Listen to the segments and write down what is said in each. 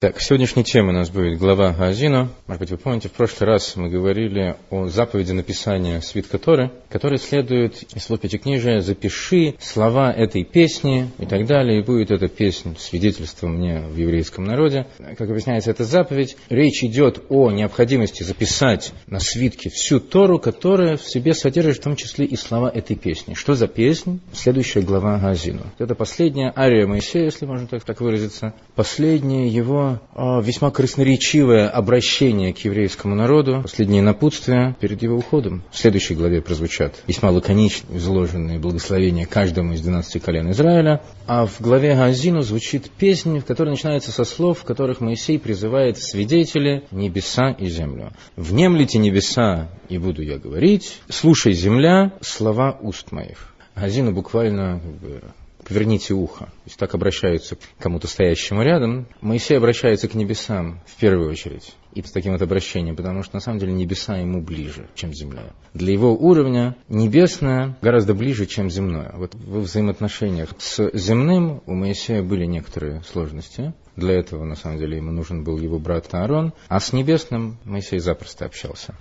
Так, сегодняшняя тема у нас будет глава Газину. Может быть, вы помните, в прошлый раз мы говорили о заповеди написания свитка Торы, который следует из слов Пятикнижия «Запиши слова этой песни» и так далее, и будет эта песня свидетельством мне в еврейском народе. Как объясняется эта заповедь, речь идет о необходимости записать на свитке всю Тору, которая в себе содержит в том числе и слова этой песни. Что за песня? Следующая глава Газину. Это последняя ария Моисея, если можно так, так выразиться, последняя его а, весьма красноречивое обращение к еврейскому народу, последнее напутствие перед его уходом. В следующей главе прозвучат весьма лаконично изложенные благословения каждому из 12 колен Израиля, а в главе Газину звучит песня, в которой начинается со слов, в которых Моисей призывает свидетели небеса и землю. «Внемлите небеса, и буду я говорить, слушай, земля, слова уст моих». Газину буквально как бы, поверните ухо. То есть так обращаются к кому-то стоящему рядом. Моисей обращается к небесам в первую очередь. И с таким вот обращением, потому что на самом деле небеса ему ближе, чем земля. Для его уровня небесное гораздо ближе, чем земное. Вот в взаимоотношениях с земным у Моисея были некоторые сложности. Для этого, на самом деле, ему нужен был его брат Аарон, а с небесным Моисей запросто общался.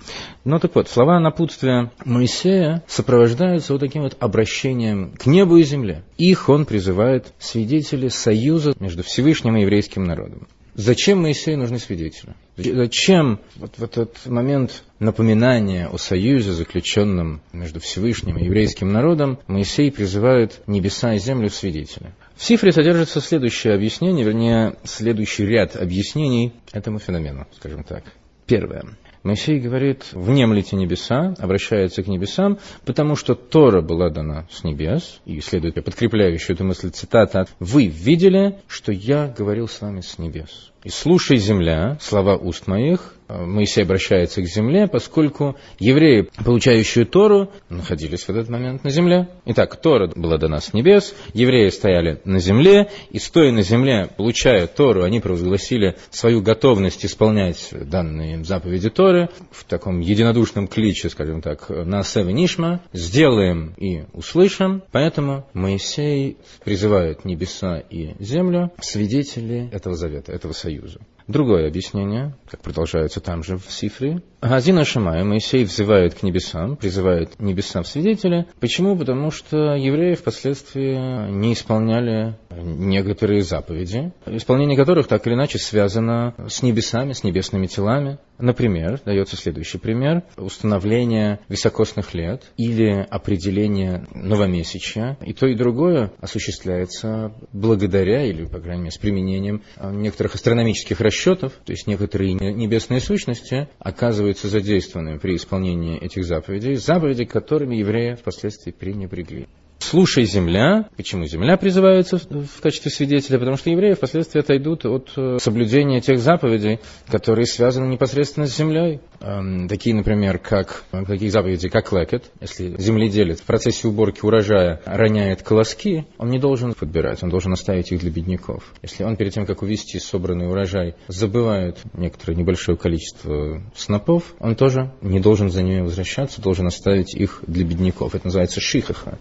Ну так вот, слова напутствия Моисея сопровождаются вот таким вот обращением к небу и земле. Их он призывает свидетели союза между Всевышним и еврейским народом. Зачем Моисею нужны свидетели? Зачем вот в этот момент напоминания о союзе, заключенном между Всевышним и еврейским народом, Моисей призывает небеса и землю свидетеля? В цифре содержится следующее объяснение, вернее, следующий ряд объяснений этому феномену, скажем так. Первое. Моисей говорит, внемлите небеса, обращается к небесам, потому что Тора была дана с небес, и следует подкрепляющую эту мысль цитата, «Вы видели, что я говорил с вами с небес». И слушай, земля, слова уст моих, Моисей обращается к земле, поскольку евреи, получающие Тору, находились в этот момент на земле. Итак, Тора была дана с небес, евреи стояли на земле, и стоя на земле, получая Тору, они провозгласили свою готовность исполнять данные им заповеди Торы в таком единодушном кличе, скажем так, на Нишма, сделаем и услышим. Поэтому Моисей призывает небеса и землю, свидетели этого завета, этого союза. Другое объяснение, как продолжается там же в Сифре. Газина Шамая, Моисей взывает к небесам, призывает небеса в свидетеля. Почему? Потому что евреи впоследствии не исполняли некоторые заповеди, исполнение которых так или иначе связано с небесами, с небесными телами. Например, дается следующий пример, установление високосных лет или определение новомесяча. И то, и другое осуществляется благодаря или, по крайней мере, с применением некоторых астрономических расчетов, то есть некоторые небесные сущности оказываются задействованными при исполнении этих заповедей, заповеди, которыми евреи впоследствии пренебрегли. Слушай, земля. Почему земля призывается в качестве свидетеля? Потому что евреи впоследствии отойдут от э, соблюдения тех заповедей, которые связаны непосредственно с землей. Эм, такие, например, как такие заповеди, как лекет. Если земледелец в процессе уборки урожая роняет колоски, он не должен подбирать, он должен оставить их для бедняков. Если он перед тем, как увезти собранный урожай, забывает некоторое небольшое количество снопов, он тоже не должен за ними возвращаться, должен оставить их для бедняков. Это называется шихаха,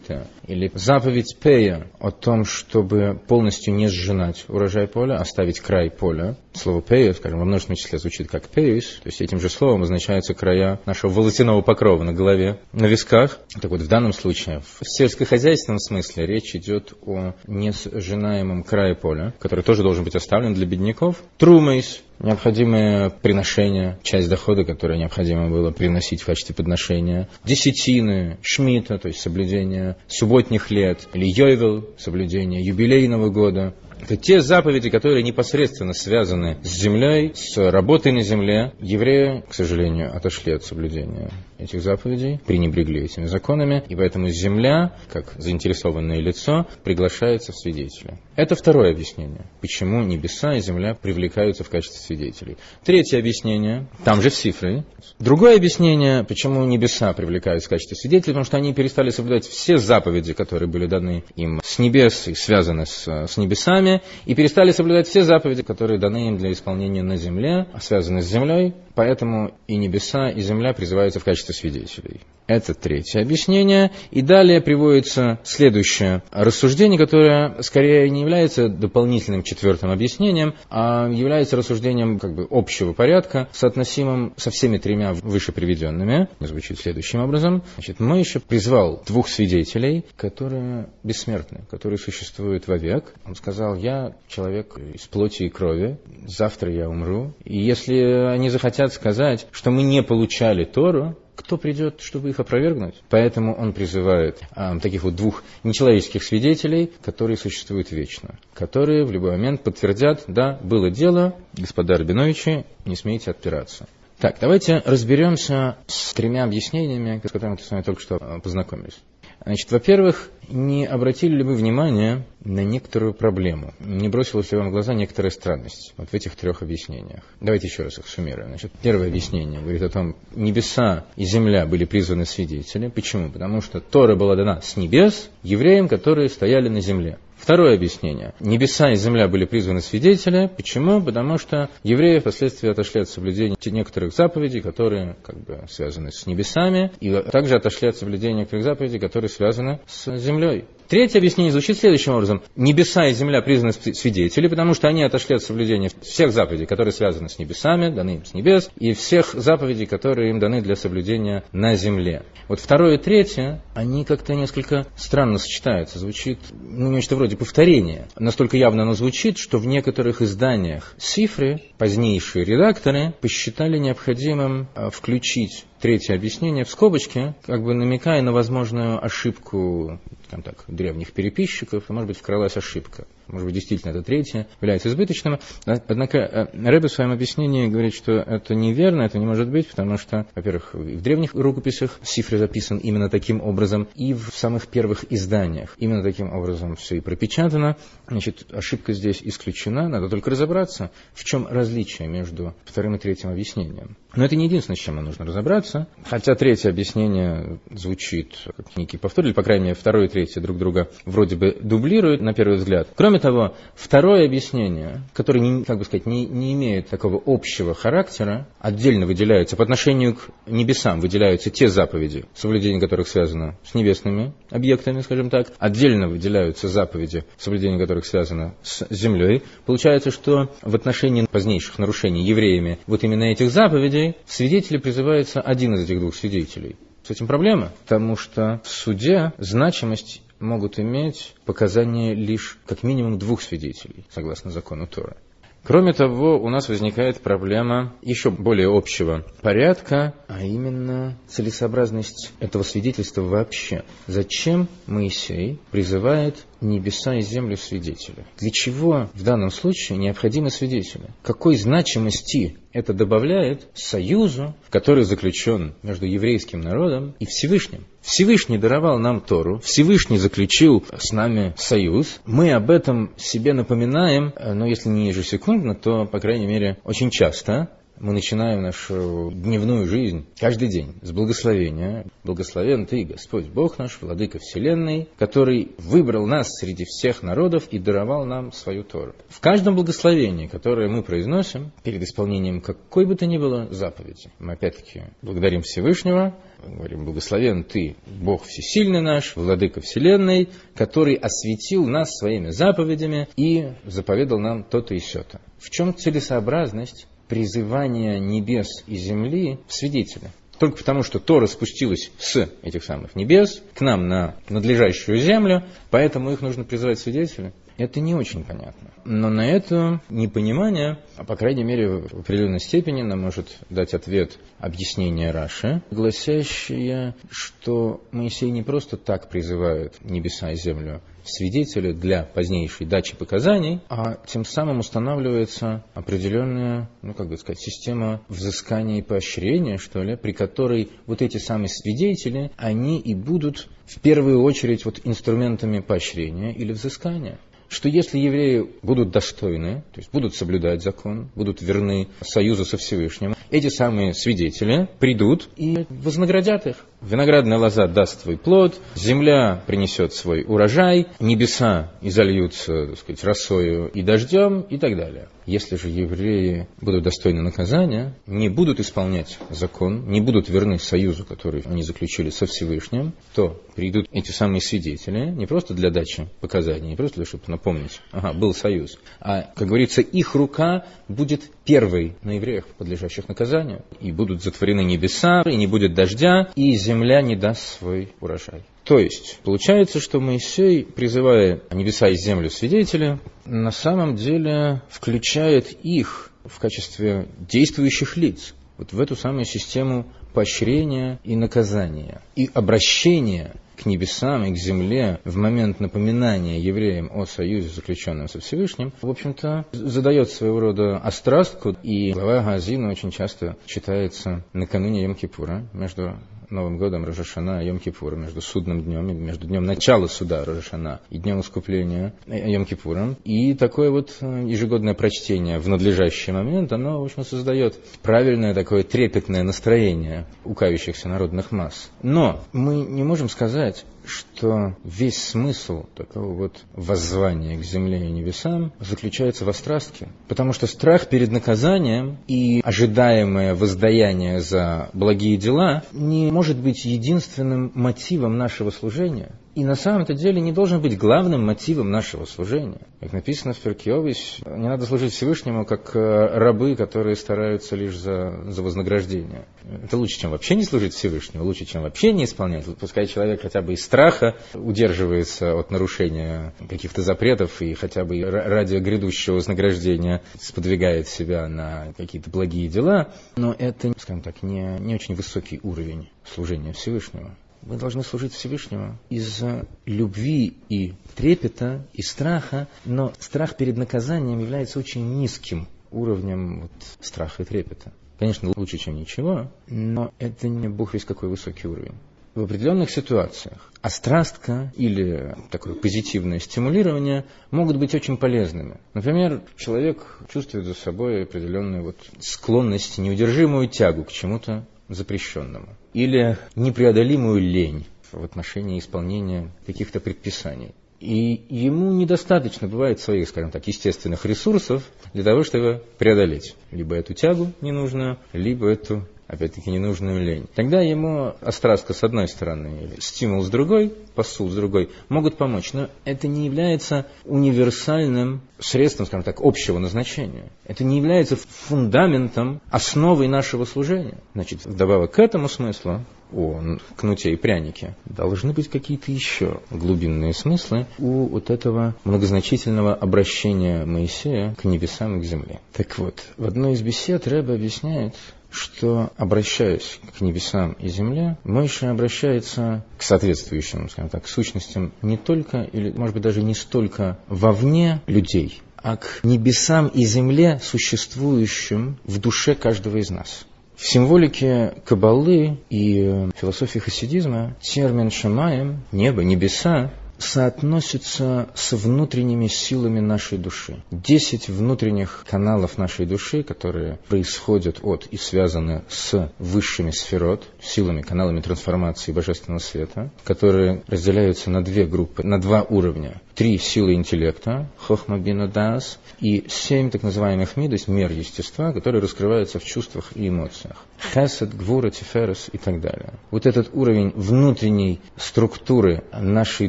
забытое. Или заповедь Пея о том, чтобы полностью не сжинать урожай поля, оставить край поля. Слово Пея, скажем, во множественном числе звучит как Пеюс, то есть этим же словом означаются края нашего волосяного покрова на голове, на висках. Так вот, в данном случае, в сельскохозяйственном смысле речь идет о несжинаемом крае поля, который тоже должен быть оставлен для бедняков. Трумейс, необходимое приношение, часть дохода, которое необходимо было приносить в качестве подношения, десятины, шмита, то есть соблюдение субботних лет, или йойвел, соблюдение юбилейного года, это те заповеди, которые непосредственно связаны с землей, с работой на земле. Евреи, к сожалению, отошли от соблюдения этих заповедей, пренебрегли этими законами, и поэтому земля, как заинтересованное лицо, приглашается в свидетели. Это второе объяснение, почему небеса и земля привлекаются в качестве свидетелей. Третье объяснение, там же в цифре. Другое объяснение, почему небеса привлекаются в качестве свидетелей, потому что они перестали соблюдать все заповеди, которые были даны им с небес и связаны с, с небесами, и перестали соблюдать все заповеди, которые даны им для исполнения на земле, связаны с землей, поэтому и небеса, и земля призываются в качестве свидетелей. Это третье объяснение. И далее приводится следующее рассуждение, которое скорее не является дополнительным четвертым объяснением, а является рассуждением как бы общего порядка, соотносимым со всеми тремя выше приведенными. Звучит следующим образом. Значит, Моиша призвал двух свидетелей, которые бессмертны, которые существуют вовек. Он сказал, я человек из плоти и крови, завтра я умру. И если они захотят сказать, что мы не получали Тору, кто придет, чтобы их опровергнуть? Поэтому он призывает а, таких вот двух нечеловеческих свидетелей, которые существуют вечно, которые в любой момент подтвердят, да, было дело, господа Рабиновичи, не смейте отпираться. Так, давайте разберемся с тремя объяснениями, с которыми мы с вами только что а, познакомились. Значит, во-первых, не обратили ли вы внимание на некоторую проблему? Не бросилась ли вам в глаза некоторая странность вот в этих трех объяснениях? Давайте еще раз их суммируем. Значит, первое объяснение говорит о том, небеса и земля были призваны свидетели. Почему? Потому что Тора была дана с небес евреям, которые стояли на земле. Второе объяснение. Небеса и земля были призваны свидетели. Почему? Потому что евреи впоследствии отошли от соблюдения некоторых заповедей, которые как бы связаны с небесами, и также отошли от соблюдения некоторых заповедей, которые связаны с землей. Третье объяснение звучит следующим образом. Небеса и земля признаны свидетели, потому что они отошли от соблюдения всех заповедей, которые связаны с небесами, даны им с небес, и всех заповедей, которые им даны для соблюдения на земле. Вот второе и третье, они как-то несколько странно сочетаются. Звучит, ну, нечто вроде повторения. Настолько явно оно звучит, что в некоторых изданиях цифры, позднейшие редакторы, посчитали необходимым а, включить третье объяснение в скобочке, как бы намекая на возможную ошибку там так, древних переписчиков, может быть, вкралась ошибка. Может быть, действительно, это третье является избыточным. Однако э, Рэбе в своем объяснении говорит, что это неверно, это не может быть, потому что, во-первых, в древних рукописях цифры записан именно таким образом, и в самых первых изданиях именно таким образом все и пропечатано. Значит, ошибка здесь исключена, надо только разобраться, в чем различие между вторым и третьим объяснением. Но это не единственное, с чем нам нужно разобраться. Хотя третье объяснение звучит как некий повтор, или, по крайней мере, второе и третье друг друга вроде бы дублируют на первый взгляд. Кроме того, второе объяснение, которое, как бы сказать, не, не имеет такого общего характера, отдельно выделяется по отношению к небесам, выделяются те заповеди, соблюдение которых связано с небесными объектами, скажем так, отдельно выделяются заповеди, соблюдение которых связано с землей. Получается, что в отношении позднейших нарушений евреями вот именно этих заповедей свидетели призывается один из этих двух свидетелей. С этим проблема, потому что в суде значимость могут иметь показания лишь как минимум двух свидетелей, согласно закону Тора. Кроме того, у нас возникает проблема еще более общего порядка, а именно целесообразность этого свидетельства вообще. Зачем Моисей призывает небеса и землю свидетеля? Для чего в данном случае необходимы свидетели? Какой значимости это добавляет союзу, который заключен между еврейским народом и Всевышним? Всевышний даровал нам Тору, Всевышний заключил с нами союз. Мы об этом себе напоминаем, э, но если не ежесекундно, то, по крайней мере, очень часто мы начинаем нашу дневную жизнь каждый день с благословения. Благословен Ты, Господь Бог наш, Владыка Вселенной, который выбрал нас среди всех народов и даровал нам свою Тору. В каждом благословении, которое мы произносим перед исполнением какой бы то ни было заповеди, мы опять-таки благодарим Всевышнего, говорим, благословен Ты, Бог Всесильный наш, Владыка Вселенной, который осветил нас своими заповедями и заповедал нам то-то и сё-то. В чем целесообразность призывания небес и земли в свидетеля. Только потому, что Тора спустилась с этих самых небес к нам на надлежащую землю, поэтому их нужно призывать свидетеля. Это не очень понятно. Но на это непонимание, а по крайней мере в определенной степени нам может дать ответ объяснение Раши, гласящее, что Моисей не просто так призывает небеса и землю свидетеля для позднейшей дачи показаний, а тем самым устанавливается определенная, ну как бы сказать, система взыскания и поощрения, что ли, при которой вот эти самые свидетели, они и будут в первую очередь вот инструментами поощрения или взыскания что если евреи будут достойны, то есть будут соблюдать закон, будут верны союзу со Всевышним, эти самые свидетели придут и вознаградят их. Виноградная лоза даст свой плод, земля принесет свой урожай, небеса изольются, так сказать, росою и дождем и так далее. Если же евреи будут достойны наказания, не будут исполнять закон, не будут верны союзу, который они заключили со Всевышним, то придут эти самые свидетели, не просто для дачи показаний, не просто для, чтобы напомнить, ага, был союз, а, как говорится, их рука будет первой на евреях, подлежащих наказанию, и будут затворены небеса, и не будет дождя, и земля не даст свой урожай. То есть, получается, что Моисей, призывая небеса и землю свидетеля, на самом деле включает их в качестве действующих лиц вот в эту самую систему поощрения и наказания, и обращения к небесам и к земле в момент напоминания евреям о союзе, заключенном со Всевышним, в общем-то, задает своего рода острастку, и глава Газина очень часто читается накануне Йом-Кипура между Новым годом Рожашана Йом-Кипура, между судным днем, между днем начала суда Рожашана и днем искупления Йом-Кипура. И такое вот э, ежегодное прочтение в надлежащий момент, оно, в общем, создает правильное такое трепетное настроение у кающихся народных масс. Но мы не можем сказать, что весь смысл такого вот воззвания к земле и небесам заключается в острастке. Потому что страх перед наказанием и ожидаемое воздаяние за благие дела не может быть единственным мотивом нашего служения и на самом-то деле не должен быть главным мотивом нашего служения. Как написано в Перкиовис, не надо служить Всевышнему как э, рабы, которые стараются лишь за, за вознаграждение. Это лучше, чем вообще не служить Всевышнему, лучше, чем вообще не исполнять. Пускай человек хотя бы из страха удерживается от нарушения каких-то запретов и хотя бы ради грядущего вознаграждения сподвигает себя на какие-то благие дела, но это, скажем так, не, не очень высокий уровень служения Всевышнему. Мы должны служить Всевышнему из-за любви и трепета, и страха, но страх перед наказанием является очень низким уровнем вот, страха и трепета. Конечно, лучше, чем ничего, но это не бог весь какой высокий уровень. В определенных ситуациях острастка или такое позитивное стимулирование могут быть очень полезными. Например, человек чувствует за собой определенную вот склонность, неудержимую тягу к чему-то запрещенному. Или непреодолимую лень в отношении исполнения каких-то предписаний. И ему недостаточно бывает своих, скажем так, естественных ресурсов для того, чтобы преодолеть либо эту тягу ненужную, либо эту опять-таки, ненужную лень. Тогда ему острастка с одной стороны стимул с другой, посул с другой, могут помочь. Но это не является универсальным средством, скажем так, общего назначения. Это не является фундаментом, основой нашего служения. Значит, вдобавок к этому смыслу, о кнуте и прянике, должны быть какие-то еще глубинные смыслы у вот этого многозначительного обращения Моисея к небесам и к земле. Так вот, в одной из бесед Рэбе объясняет, что, обращаясь к небесам и земле, Мойша обращается к соответствующим, скажем так, сущностям не только, или, может быть, даже не столько вовне людей, а к небесам и земле, существующим в душе каждого из нас. В символике Кабалы и философии хасидизма термин «шамаем» – небо, небеса соотносится с внутренними силами нашей души. Десять внутренних каналов нашей души, которые происходят от и связаны с высшими сферот, силами, каналами трансформации божественного света, которые разделяются на две группы, на два уровня. Три силы интеллекта, хохма бина дас, и семь так называемых ми, то есть мер естества, которые раскрываются в чувствах и эмоциях. Хесед, гвура, тиферес и так далее. Вот этот уровень внутренней структуры нашей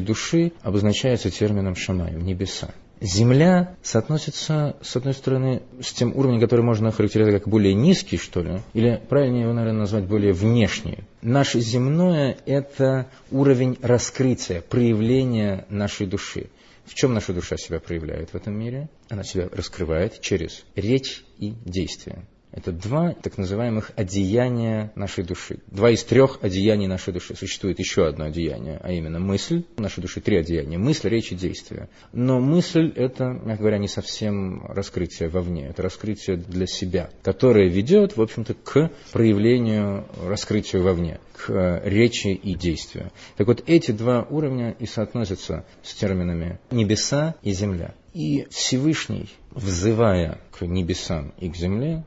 души обозначается термином шамаем, небеса. Земля соотносится, с одной стороны, с тем уровнем, который можно характеризовать как более низкий, что ли, или правильнее его, наверное, назвать более внешний. Наше земное – это уровень раскрытия, проявления нашей души. В чем наша душа себя проявляет в этом мире? Она себя раскрывает через речь и действие. Это два так называемых одеяния нашей души. Два из трех одеяний нашей души. Существует еще одно одеяние, а именно мысль. В нашей души три одеяния. Мысль, речь и действие. Но мысль – это, мягко говоря, не совсем раскрытие вовне. Это раскрытие для себя, которое ведет, в общем-то, к проявлению, раскрытию вовне, к речи и действию. Так вот, эти два уровня и соотносятся с терминами «небеса» и «земля». И Всевышний, взывая к небесам и к земле,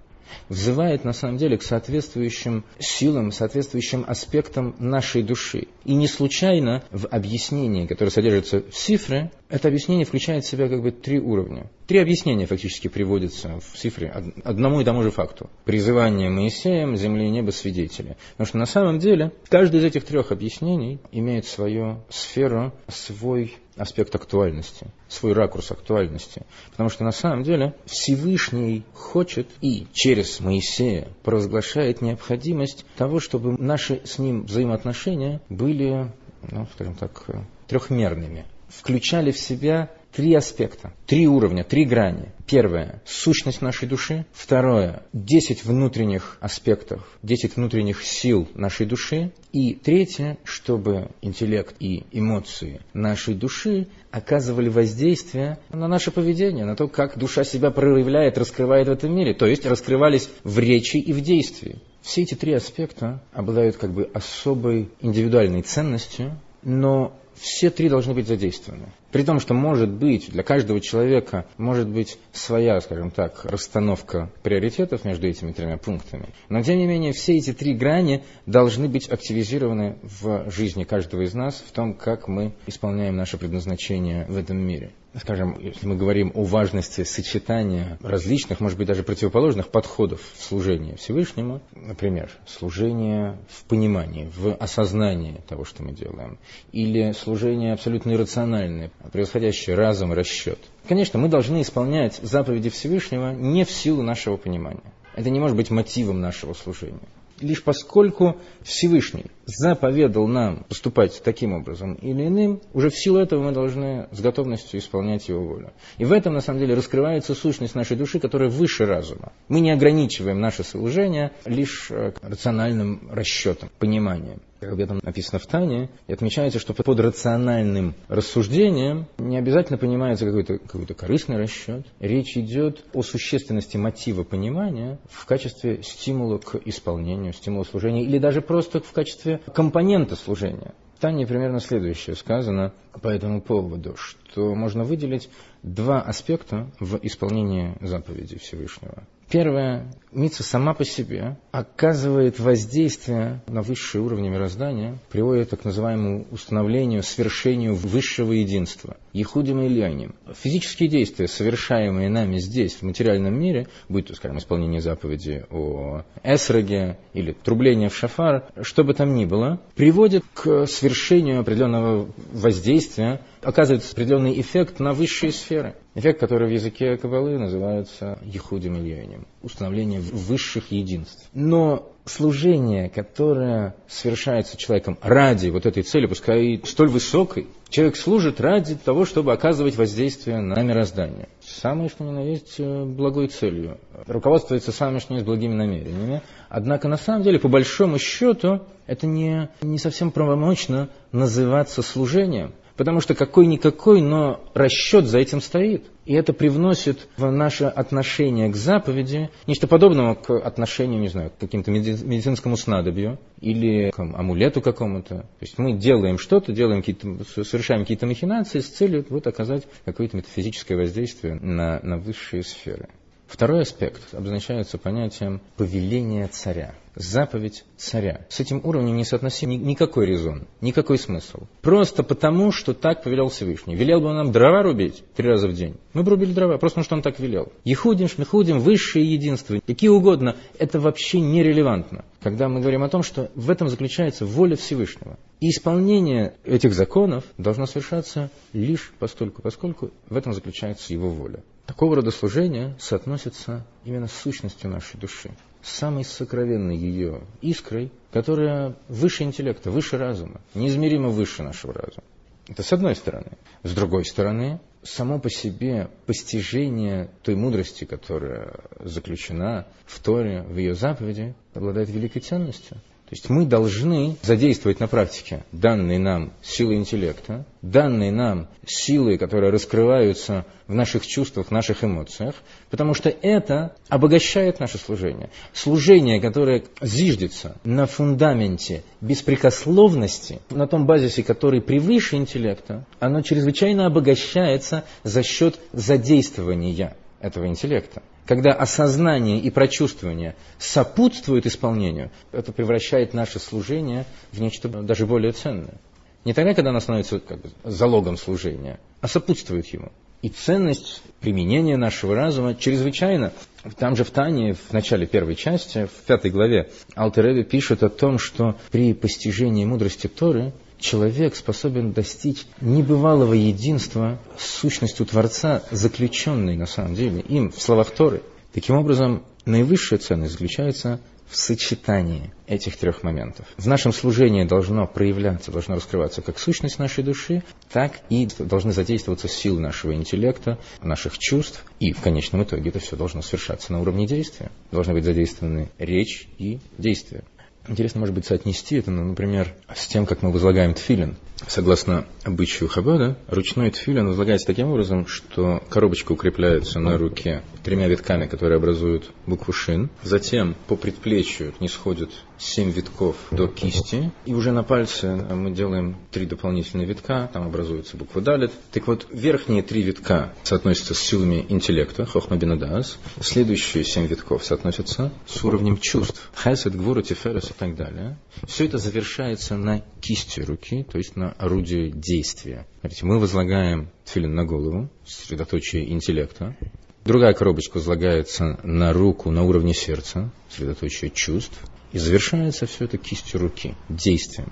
взывает на самом деле к соответствующим силам, соответствующим аспектам нашей души. И не случайно в объяснении, которое содержится в цифре, это объяснение включает в себя как бы три уровня. Три объяснения фактически приводятся в цифре одному и тому же факту. Призывание Моисеем, земли и неба свидетели. Потому что на самом деле каждый из этих трех объяснений имеет свою сферу, свой аспект актуальности, свой ракурс актуальности. Потому что на самом деле Всевышний хочет и через Моисея провозглашает необходимость того, чтобы наши с ним взаимоотношения были, ну, скажем так, трехмерными включали в себя три аспекта, три уровня, три грани. Первое – сущность нашей души. Второе – десять внутренних аспектов, десять внутренних сил нашей души. И третье – чтобы интеллект и эмоции нашей души оказывали воздействие на наше поведение, на то, как душа себя проявляет, раскрывает в этом мире. То есть раскрывались в речи и в действии. Все эти три аспекта обладают как бы особой индивидуальной ценностью, но все три должны быть задействованы. При том, что может быть для каждого человека может быть своя, скажем так, расстановка приоритетов между этими тремя пунктами. Но тем не менее все эти три грани должны быть активизированы в жизни каждого из нас, в том, как мы исполняем наше предназначение в этом мире скажем, если мы говорим о важности сочетания различных, может быть, даже противоположных подходов в служении Всевышнему, например, служение в понимании, в осознании того, что мы делаем, или служение абсолютно иррациональное, превосходящее разум и расчет. Конечно, мы должны исполнять заповеди Всевышнего не в силу нашего понимания. Это не может быть мотивом нашего служения лишь поскольку Всевышний заповедал нам поступать таким образом или иным, уже в силу этого мы должны с готовностью исполнять его волю. И в этом, на самом деле, раскрывается сущность нашей души, которая выше разума. Мы не ограничиваем наше служение лишь э, рациональным расчетом, пониманием как об этом написано в Тане, и отмечается, что под рациональным рассуждением не обязательно понимается какой-то какой корыстный расчет. Речь идет о существенности мотива понимания в качестве стимула к исполнению, стимула служения, или даже просто в качестве компонента служения. В Тане примерно следующее сказано по этому поводу, что можно выделить два аспекта в исполнении заповедей Всевышнего. Первое, Мица сама по себе оказывает воздействие на высшие уровни мироздания, приводит к так называемому установлению, свершению высшего единства, Ехудим и Ильяним. Физические действия, совершаемые нами здесь, в материальном мире, будь то, скажем, исполнение заповеди о эсроге или трубление в шафар, что бы там ни было, приводят к свершению определенного воздействия оказывает определенный эффект на высшие сферы. Эффект, который в языке Кабалы называется Ехудим Ильёним, установление высших единств. Но служение, которое совершается человеком ради вот этой цели, пускай и столь высокой, человек служит ради того, чтобы оказывать воздействие на мироздание. Самое, что ни на есть, э, благой целью. Руководствуется самое, что ни есть, благими намерениями. Однако, на самом деле, по большому счету, это не, не совсем правомочно называться служением. Потому что какой-никакой, но расчет за этим стоит. И это привносит в наше отношение к заповеди нечто подобного к отношению, не знаю, к каким-то медицинскому снадобью или к амулету какому-то. То есть мы делаем что-то, делаем какие-то, совершаем какие-то махинации с целью вот, оказать какое-то метафизическое воздействие на, на высшие сферы. Второй аспект обозначается понятием повеления царя заповедь царя. С этим уровнем не соотносим никакой резон, никакой смысл. Просто потому, что так повелел Всевышний. Велел бы он нам дрова рубить три раза в день. Мы бы рубили дрова, просто потому, что он так велел. Ехудим, шмехудим, высшее единство, какие угодно, это вообще нерелевантно. Когда мы говорим о том, что в этом заключается воля Всевышнего. И исполнение этих законов должно совершаться лишь постольку, поскольку в этом заключается его воля. Такого рода служение соотносится именно с сущностью нашей души самой сокровенной ее искрой, которая выше интеллекта, выше разума, неизмеримо выше нашего разума. Это с одной стороны. С другой стороны, само по себе постижение той мудрости, которая заключена в Торе, в ее заповеди, обладает великой ценностью. То есть мы должны задействовать на практике данные нам силы интеллекта, данные нам силы, которые раскрываются в наших чувствах, в наших эмоциях, потому что это обогащает наше служение. Служение, которое зиждется на фундаменте беспрекословности, на том базисе, который превыше интеллекта, оно чрезвычайно обогащается за счет задействования этого интеллекта. Когда осознание и прочувствование сопутствуют исполнению, это превращает наше служение в нечто даже более ценное. Не тогда, когда оно становится как бы, залогом служения, а сопутствует ему. И ценность применения нашего разума чрезвычайно. Там же в Тане, в начале первой части, в пятой главе, Алтереби пишет о том, что при постижении мудрости Торы человек способен достичь небывалого единства с сущностью Творца, заключенной на самом деле им в словах Торы. Таким образом, наивысшая ценность заключается в сочетании этих трех моментов. В нашем служении должно проявляться, должно раскрываться как сущность нашей души, так и должны задействоваться силы нашего интеллекта, наших чувств, и в конечном итоге это все должно совершаться на уровне действия. Должны быть задействованы речь и действия. Интересно, может быть, соотнести это, ну, например, с тем, как мы возлагаем тфилин. Согласно обычаю Хабада, ручной тфилин возлагается таким образом, что коробочка укрепляется на руке тремя витками, которые образуют букву шин. Затем по предплечью не сходят семь витков до кисти. И уже на пальце мы делаем три дополнительных витка, там образуется буква далит. Так вот, верхние три витка соотносятся с силами интеллекта, хохма бинадас. Следующие семь витков соотносятся с уровнем чувств, хесед, гвура, тиферес и так далее. Все это завершается на кисти руки, то есть на орудие действия. Смотрите, мы возлагаем тфилин на голову, средоточие интеллекта. Другая коробочка возлагается на руку на уровне сердца, средоточие чувств. И завершается все это кистью руки, действием.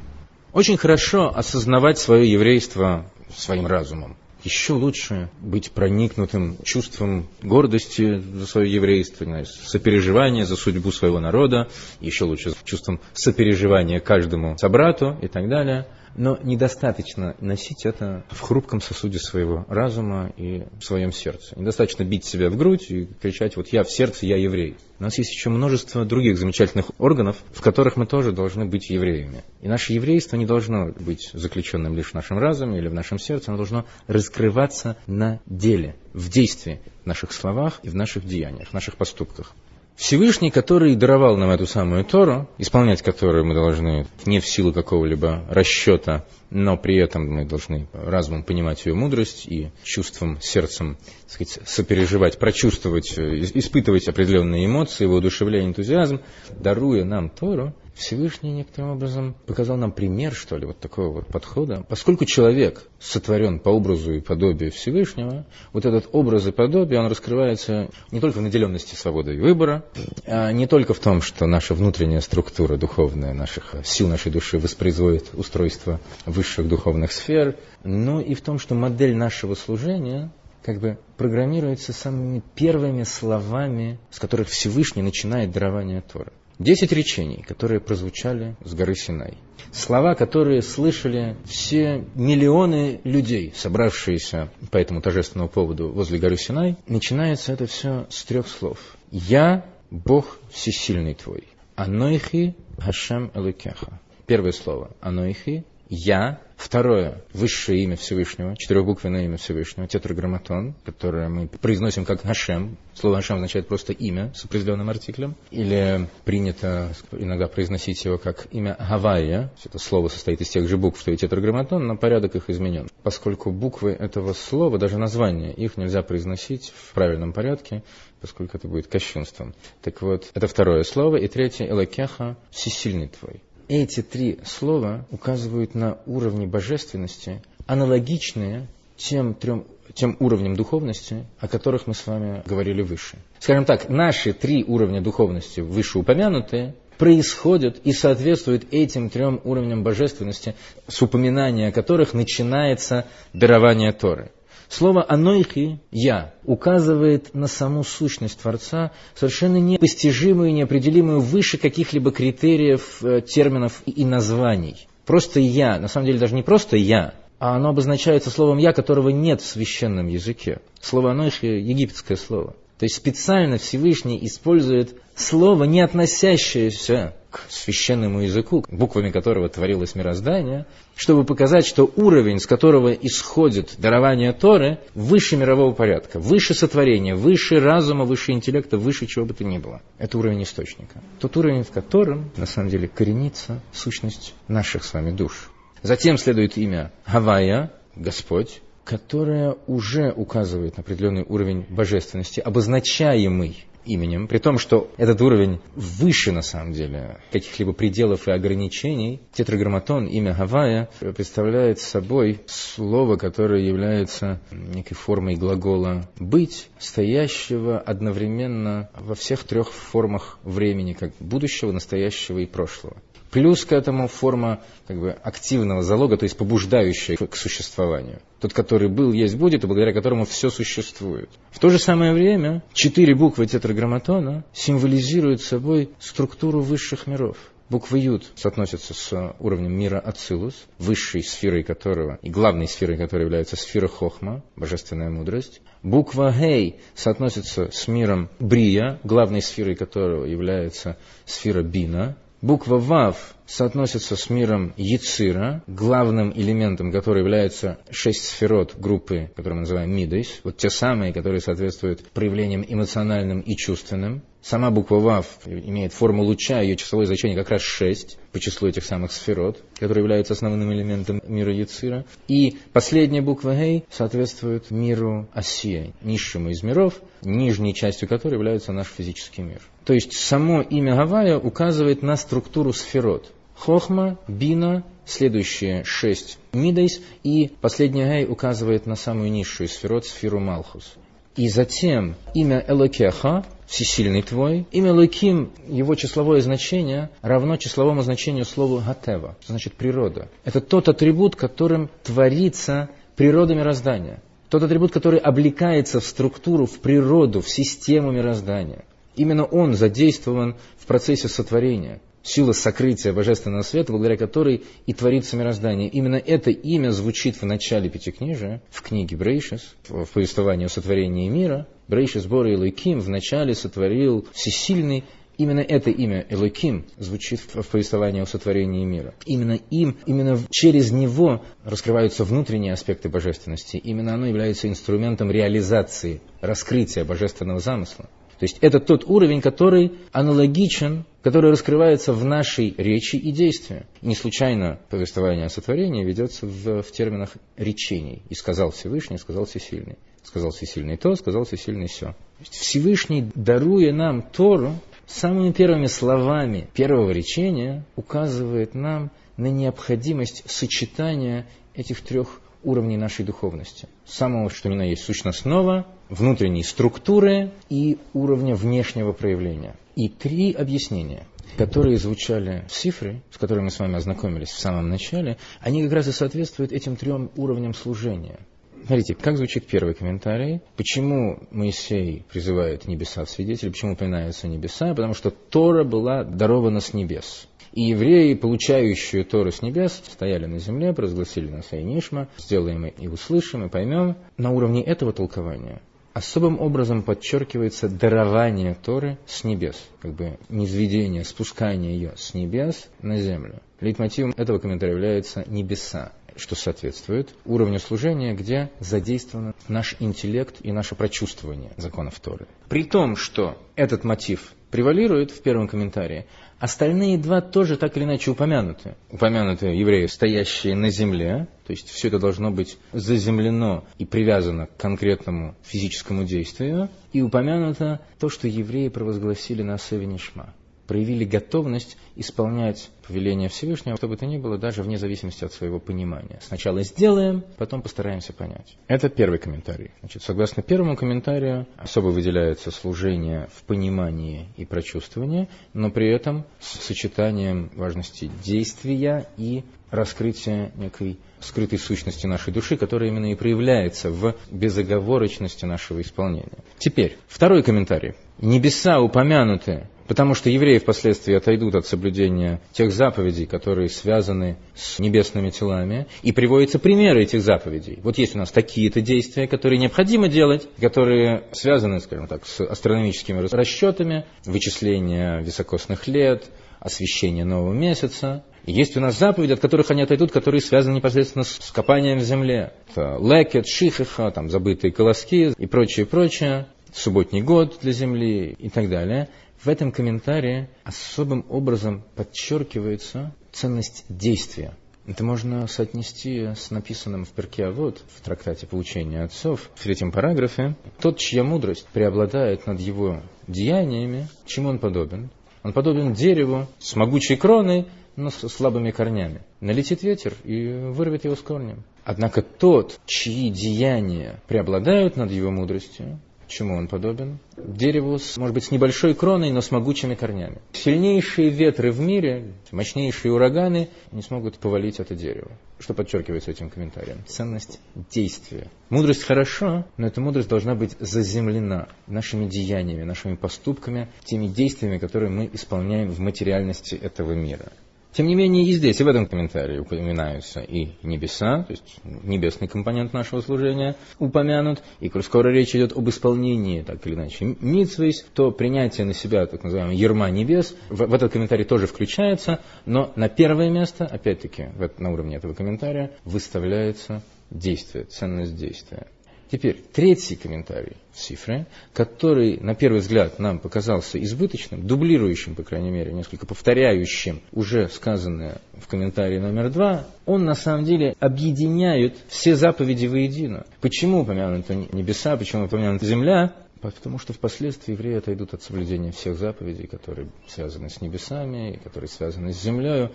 Очень хорошо осознавать свое еврейство своим разумом. Еще лучше быть проникнутым чувством гордости за свое еврейство, сопереживания за судьбу своего народа, еще лучше чувством сопереживания каждому собрату и так далее – но недостаточно носить это в хрупком сосуде своего разума и в своем сердце. Недостаточно бить себя в грудь и кричать, вот я в сердце, я еврей. У нас есть еще множество других замечательных органов, в которых мы тоже должны быть евреями. И наше еврейство не должно быть заключенным лишь в нашем разуме или в нашем сердце, оно должно раскрываться на деле, в действии, в наших словах и в наших деяниях, в наших поступках. Всевышний, который даровал нам эту самую Тору, исполнять которую мы должны не в силу какого-либо расчета, но при этом мы должны разумом понимать ее мудрость и чувством, сердцем так сказать, сопереживать, прочувствовать, испытывать определенные эмоции, воодушевление, энтузиазм, даруя нам Тору, Всевышний некоторым образом показал нам пример, что ли, вот такого вот подхода. Поскольку человек сотворен по образу и подобию Всевышнего, вот этот образ и подобие, он раскрывается не только в наделенности свободы и выбора, а не только в том, что наша внутренняя структура духовная, наших сил нашей души воспроизводит устройство высших духовных сфер, но и в том, что модель нашего служения как бы программируется самыми первыми словами, с которых Всевышний начинает дарование Тора. Десять речений, которые прозвучали с горы Синай. Слова, которые слышали все миллионы людей, собравшиеся по этому торжественному поводу возле горы Синай, начинается это все с трех слов. «Я Бог всесильный твой». «Анойхи Хашем Элукеха». Первое слово «Анойхи» – «Я Второе, высшее имя Всевышнего, четырехбуквенное имя Всевышнего, тетраграмматон, которое мы произносим как Хашем. Слово Хашем означает просто имя с определенным артиклем. Или принято иногда произносить его как имя Гавайя. Это слово состоит из тех же букв, что и тетраграмматон, но порядок их изменен. Поскольку буквы этого слова, даже название, их нельзя произносить в правильном порядке, поскольку это будет кощунством. Так вот, это второе слово. И третье, Элакеха, всесильный твой эти три слова указывают на уровни божественности, аналогичные тем трем тем уровням духовности, о которых мы с вами говорили выше. Скажем так, наши три уровня духовности, вышеупомянутые, происходят и соответствуют этим трем уровням божественности, с упоминания которых начинается дарование Торы. Слово «анойхи» – «я» указывает на саму сущность Творца, совершенно непостижимую и неопределимую выше каких-либо критериев, э, терминов и названий. Просто «я», на самом деле даже не просто «я», а оно обозначается словом «я», которого нет в священном языке. Слово «анойхи» – египетское слово. То есть специально Всевышний использует слово, не относящееся к священному языку, буквами которого творилось мироздание, чтобы показать, что уровень, с которого исходит дарование Торы, выше мирового порядка, выше сотворения, выше разума, выше интеллекта, выше чего бы то ни было. Это уровень источника. Тот уровень, в котором, на самом деле, коренится сущность наших с вами душ. Затем следует имя Гавайя, Господь, которая уже указывает на определенный уровень божественности, обозначаемый именем, при том, что этот уровень выше, на самом деле, каких-либо пределов и ограничений, тетраграмматон, имя Гавая, представляет собой слово, которое является некой формой глагола «быть», стоящего одновременно во всех трех формах времени, как будущего, настоящего и прошлого. Плюс к этому форма как бы, активного залога, то есть побуждающая к существованию. Тот, который был, есть, будет, и благодаря которому все существует. В то же самое время четыре буквы тетраграмматона символизируют собой структуру высших миров. Буква Юд соотносится с уровнем мира Ацилус, высшей сферой которого и главной сферой которой является сфера Хохма, божественная мудрость. Буква Гей соотносится с миром Брия, главной сферой которого является сфера Бина, Буква Вав соотносится с миром Яцира, главным элементом которой является шесть сферот группы, которую мы называем Мидейс, вот те самые, которые соответствуют проявлениям эмоциональным и чувственным. Сама буква Вав имеет форму луча, ее числовое значение как раз 6 по числу этих самых сферот, которые являются основным элементом мира Яцира. И последняя буква Гей соответствует миру Осия, низшему из миров, нижней частью которой является наш физический мир. То есть само имя Гавая указывает на структуру сферот. Хохма, Бина, следующие шесть Мидейс, и последняя Гей указывает на самую низшую сферот, сферу Малхус. И затем имя Элокеха, всесильный твой, имя Луким, его числовое значение равно числовому значению слова Гатева, значит природа. Это тот атрибут, которым творится природа мироздания. Тот атрибут, который облекается в структуру, в природу, в систему мироздания. Именно он задействован в процессе сотворения сила сокрытия Божественного Света, благодаря которой и творится мироздание. Именно это имя звучит в начале Пятикнижия, в книге Брейшис, в повествовании о сотворении мира. Брейшис Бор Элойким вначале сотворил всесильный Именно это имя Элоким звучит в повествовании о сотворении мира. Именно им, именно через него раскрываются внутренние аспекты божественности. Именно оно является инструментом реализации, раскрытия божественного замысла. То есть это тот уровень, который аналогичен, который раскрывается в нашей речи и действии. Не случайно повествование о сотворении ведется в, в терминах речений. И сказал Всевышний, сказал Всесильный. Сказал Всесильный то, сказал Всесильный все. Всевышний, даруя нам Тору, самыми первыми словами первого речения указывает нам на необходимость сочетания этих трех уровней нашей духовности. Самого, что ни на есть сущностного, внутренней структуры и уровня внешнего проявления. И три объяснения которые звучали в цифры, с которыми мы с вами ознакомились в самом начале, они как раз и соответствуют этим трем уровням служения. Смотрите, как звучит первый комментарий. Почему Моисей призывает небеса в свидетели, почему упоминаются небеса? Потому что Тора была дарована с небес. И евреи, получающие Тору с небес, стояли на земле, провозгласили на Сайнишма, сделаем и услышим, и поймем. На уровне этого толкования особым образом подчеркивается дарование Торы с небес, как бы низведение, спускание ее с небес на землю. Лейтмотивом этого комментария является небеса, что соответствует уровню служения, где задействован наш интеллект и наше прочувствование законов Торы. При том, что этот мотив превалирует в первом комментарии, Остальные два тоже так или иначе упомянуты. Упомянуты евреи, стоящие на земле, то есть все это должно быть заземлено и привязано к конкретному физическому действию. И упомянуто то, что евреи провозгласили на Севенишма проявили готовность исполнять повеление Всевышнего, что бы то ни было, даже вне зависимости от своего понимания. Сначала сделаем, потом постараемся понять. Это первый комментарий. Значит, согласно первому комментарию, особо выделяется служение в понимании и прочувствовании, но при этом с сочетанием важности действия и раскрытия некой скрытой сущности нашей души, которая именно и проявляется в безоговорочности нашего исполнения. Теперь, второй комментарий. Небеса упомянуты Потому что евреи впоследствии отойдут от соблюдения тех заповедей, которые связаны с небесными телами, и приводятся примеры этих заповедей. Вот есть у нас такие-то действия, которые необходимо делать, которые связаны, скажем так, с астрономическими расчетами, вычисление високосных лет, освещение нового месяца. Есть у нас заповеди, от которых они отойдут, которые связаны непосредственно с копанием в земле. Это лекет, шифиха, там забытые колоски и прочее, прочее субботний год для Земли и так далее. В этом комментарии особым образом подчеркивается ценность действия. Это можно соотнести с написанным в перке вот в трактате «Поучение отцов» в третьем параграфе. Тот, чья мудрость преобладает над его деяниями, чему он подобен? Он подобен дереву с могучей кроной, но с слабыми корнями. Налетит ветер и вырвет его с корнем. Однако тот, чьи деяния преобладают над его мудростью, Чему он подобен? Дереву, с, может быть, с небольшой кроной, но с могучими корнями. Сильнейшие ветры в мире, мощнейшие ураганы не смогут повалить это дерево. Что подчеркивается этим комментарием? Ценность действия. Мудрость хорошо, но эта мудрость должна быть заземлена нашими деяниями, нашими поступками, теми действиями, которые мы исполняем в материальности этого мира. Тем не менее, и здесь, и в этом комментарии упоминаются и небеса, то есть небесный компонент нашего служения упомянут, и коль скоро речь идет об исполнении, так или иначе, митсвейс, то принятие на себя так называемого ерма небес в, в этот комментарий тоже включается, но на первое место, опять-таки, на уровне этого комментария, выставляется действие, ценность действия. Теперь третий комментарий Сифры, который на первый взгляд нам показался избыточным, дублирующим, по крайней мере, несколько повторяющим уже сказанное в комментарии номер два, он на самом деле объединяет все заповеди воедино. Почему упомянуты небеса, почему упомянута земля? Потому что впоследствии евреи отойдут от соблюдения всех заповедей, которые связаны с небесами, которые связаны с землей.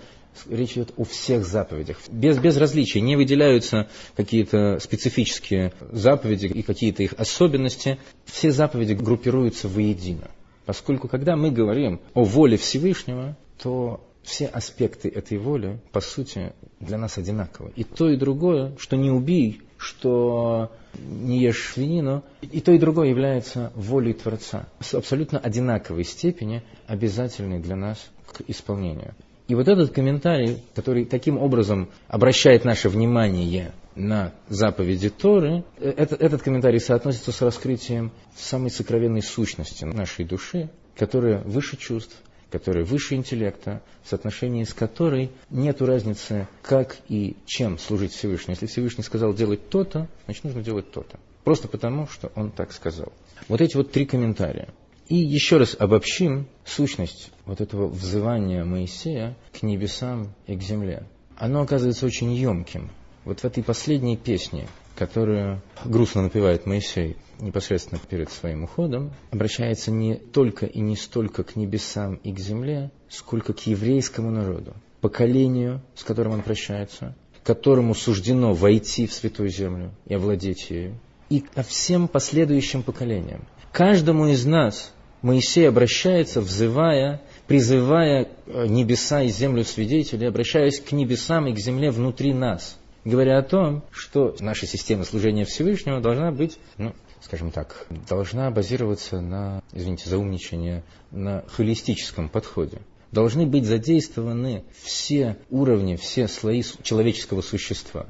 Речь идет о всех заповедях. Без, без различия не выделяются какие-то специфические заповеди и какие-то их особенности. Все заповеди группируются воедино. Поскольку когда мы говорим о воле Всевышнего, то все аспекты этой воли, по сути, для нас одинаковы. И то, и другое, что не убий, что не ешь свинину, и то, и другое является волей Творца. С абсолютно одинаковой степени обязательной для нас к исполнению. И вот этот комментарий, который таким образом обращает наше внимание на заповеди Торы, э, это, этот комментарий соотносится с раскрытием самой сокровенной сущности нашей души, которая выше чувств, которая выше интеллекта, в соотношении с которой нет разницы, как и чем служить Всевышнему. Если Всевышний сказал делать то-то, значит нужно делать то-то. Просто потому, что он так сказал. Вот эти вот три комментария. И еще раз обобщим сущность вот этого взывания Моисея к небесам и к земле. Оно оказывается очень емким. Вот в этой последней песне, которую грустно напевает Моисей непосредственно перед своим уходом, обращается не только и не столько к небесам и к земле, сколько к еврейскому народу, поколению, с которым он прощается, которому суждено войти в Святую Землю и овладеть ею, и ко всем последующим поколениям. Каждому из нас Моисей обращается, взывая, призывая э, небеса и землю свидетелей, обращаясь к небесам и к земле внутри нас, говоря о том, что наша система служения Всевышнего должна быть, ну, скажем так, должна базироваться на, извините за умничание, на холистическом подходе. Должны быть задействованы все уровни, все слои человеческого существа.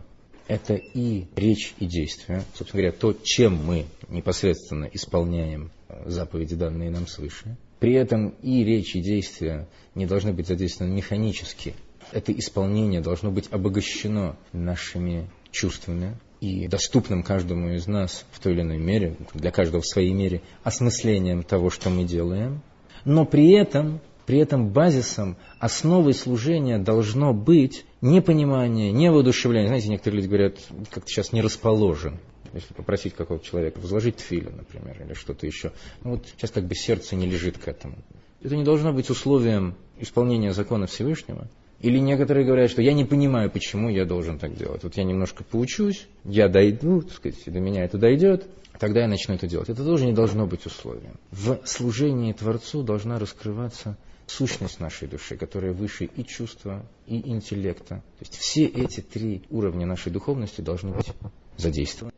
Это и речь, и действие. Собственно говоря, то, чем мы непосредственно исполняем заповеди, данные нам свыше. При этом и речь, и действия не должны быть задействованы механически. Это исполнение должно быть обогащено нашими чувствами и доступным каждому из нас в той или иной мере, для каждого в своей мере, осмыслением того, что мы делаем. Но при этом, при этом базисом, основой служения должно быть непонимание, невоодушевление. Знаете, некоторые люди говорят, как-то сейчас не расположен если попросить какого-то человека возложить тфилин, например, или что-то еще, ну вот сейчас как бы сердце не лежит к этому. Это не должно быть условием исполнения закона Всевышнего. Или некоторые говорят, что я не понимаю, почему я должен так делать. Вот я немножко поучусь, я дойду, так сказать, до меня это дойдет, тогда я начну это делать. Это тоже не должно быть условием. В служении Творцу должна раскрываться сущность нашей души, которая выше и чувства, и интеллекта. То есть все эти три уровня нашей духовности должны быть задействованы.